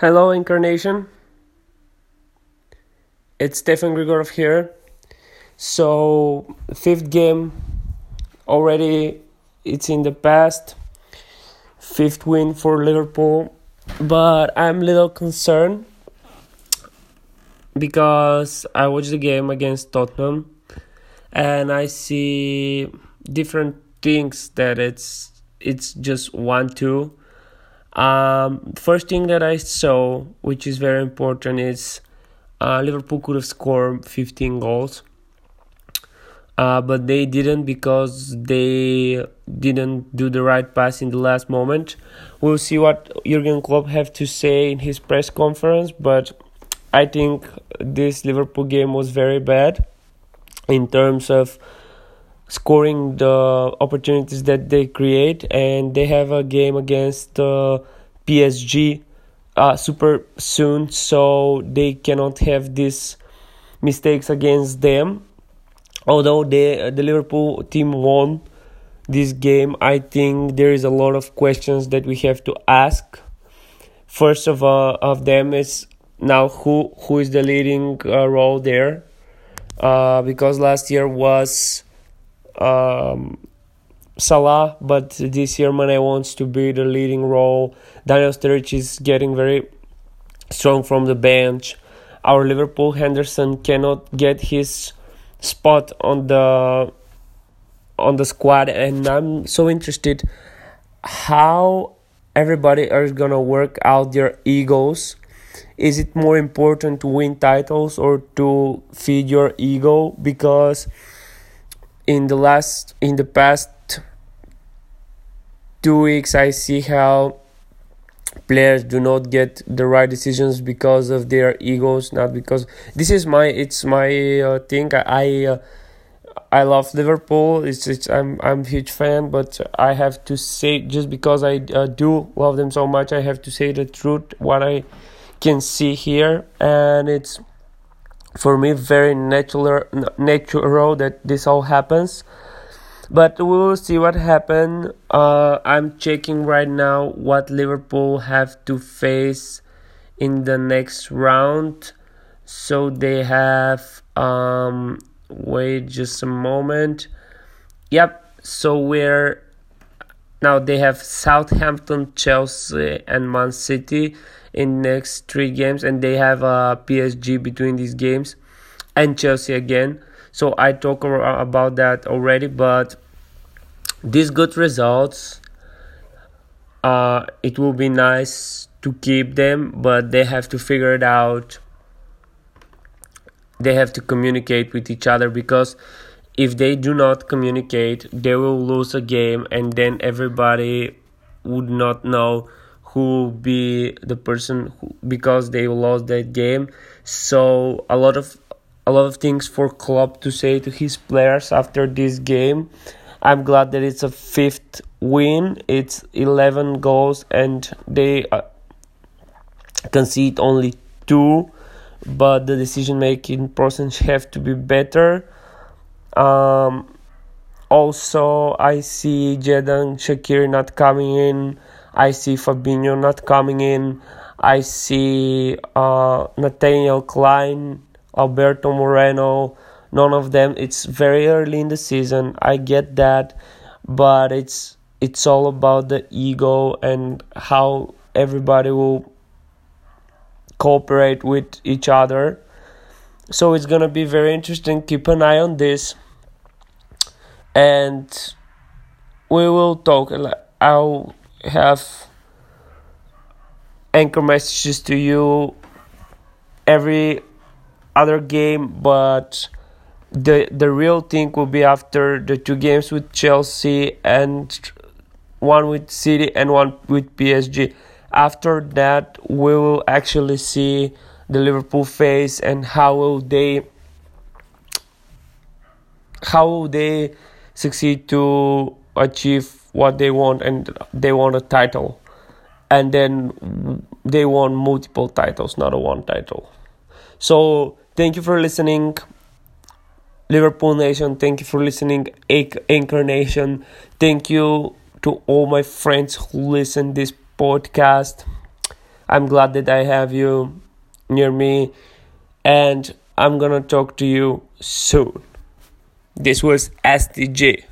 Hello, Incarnation. It's Stefan Grigorov here. So, fifth game already, it's in the past. Fifth win for Liverpool, but I'm little concerned because I watched the game against Tottenham and I see different things that it's it's just one two um, first thing that I saw, which is very important, is uh, Liverpool could have scored 15 goals, uh, but they didn't because they didn't do the right pass in the last moment. We'll see what Jurgen Klopp have to say in his press conference, but I think this Liverpool game was very bad in terms of scoring the opportunities that they create, and they have a game against uh, PSG uh, super soon, so they cannot have these mistakes against them. Although the the Liverpool team won this game, I think there is a lot of questions that we have to ask. First of all, of them is now who who is the leading uh, role there, uh, because last year was um, Salah, but this year Mane wants to be the leading role. Daniel Sturridge is getting very strong from the bench. Our Liverpool Henderson cannot get his spot on the on the squad, and I'm so interested how everybody is gonna work out their egos. Is it more important to win titles or to feed your ego? Because in the last in the past two weeks i see how players do not get the right decisions because of their egos not because this is my it's my uh, thing. I uh, I love liverpool. It's, it's i'm i'm huge fan but i have to say just because i uh, do love them so much i have to say the truth what i can see here. And it's for me very natural natural that this all happens. But we will see what happen. Uh, i'm checking right now what liverpool have to face in the next round. So they have um wait just a moment. Yep so we're now they have southampton chelsea and man city in next three games, and they have a uh, PSG between these games, and Chelsea again. So I talk about that already, but these good results, uh, it will be nice to keep them, but they have to figure it out. They have to communicate with each other because if they do not communicate, they will lose a game, and then everybody would not know who be the person who, because they lost that game. So a lot of a lot of things for Klopp to say to his players after this game. I'm glad that it's a fifth win. It's 11 goals and they uh, concede only two, but the decision making process have to be better. Um, also, I see Xherdan Shaqiri not coming in I see Fabinho not coming in. I see uh, Nathaniel Klein, Alberto Moreno. None of them. It's very early in the season. I get that, but it's it's all about the ego and how everybody will cooperate with each other. So it's gonna be very interesting. Keep an eye on this, and we will talk. I'll have anchor messages to you every other game, but the the real thing will be after the two games with Chelsea and one with City and one with PSG. After that, we will actually see the Liverpool face and how will they how will they succeed to achieve what they want and they want a title. And then they want multiple titles not a one title. So thank you for listening. Liverpool nation thank you for listening. Incarnation thank you to all my friends who listen this podcast. I'm glad that I have you near me, and I'm gonna talk to you soon. This was SDJ.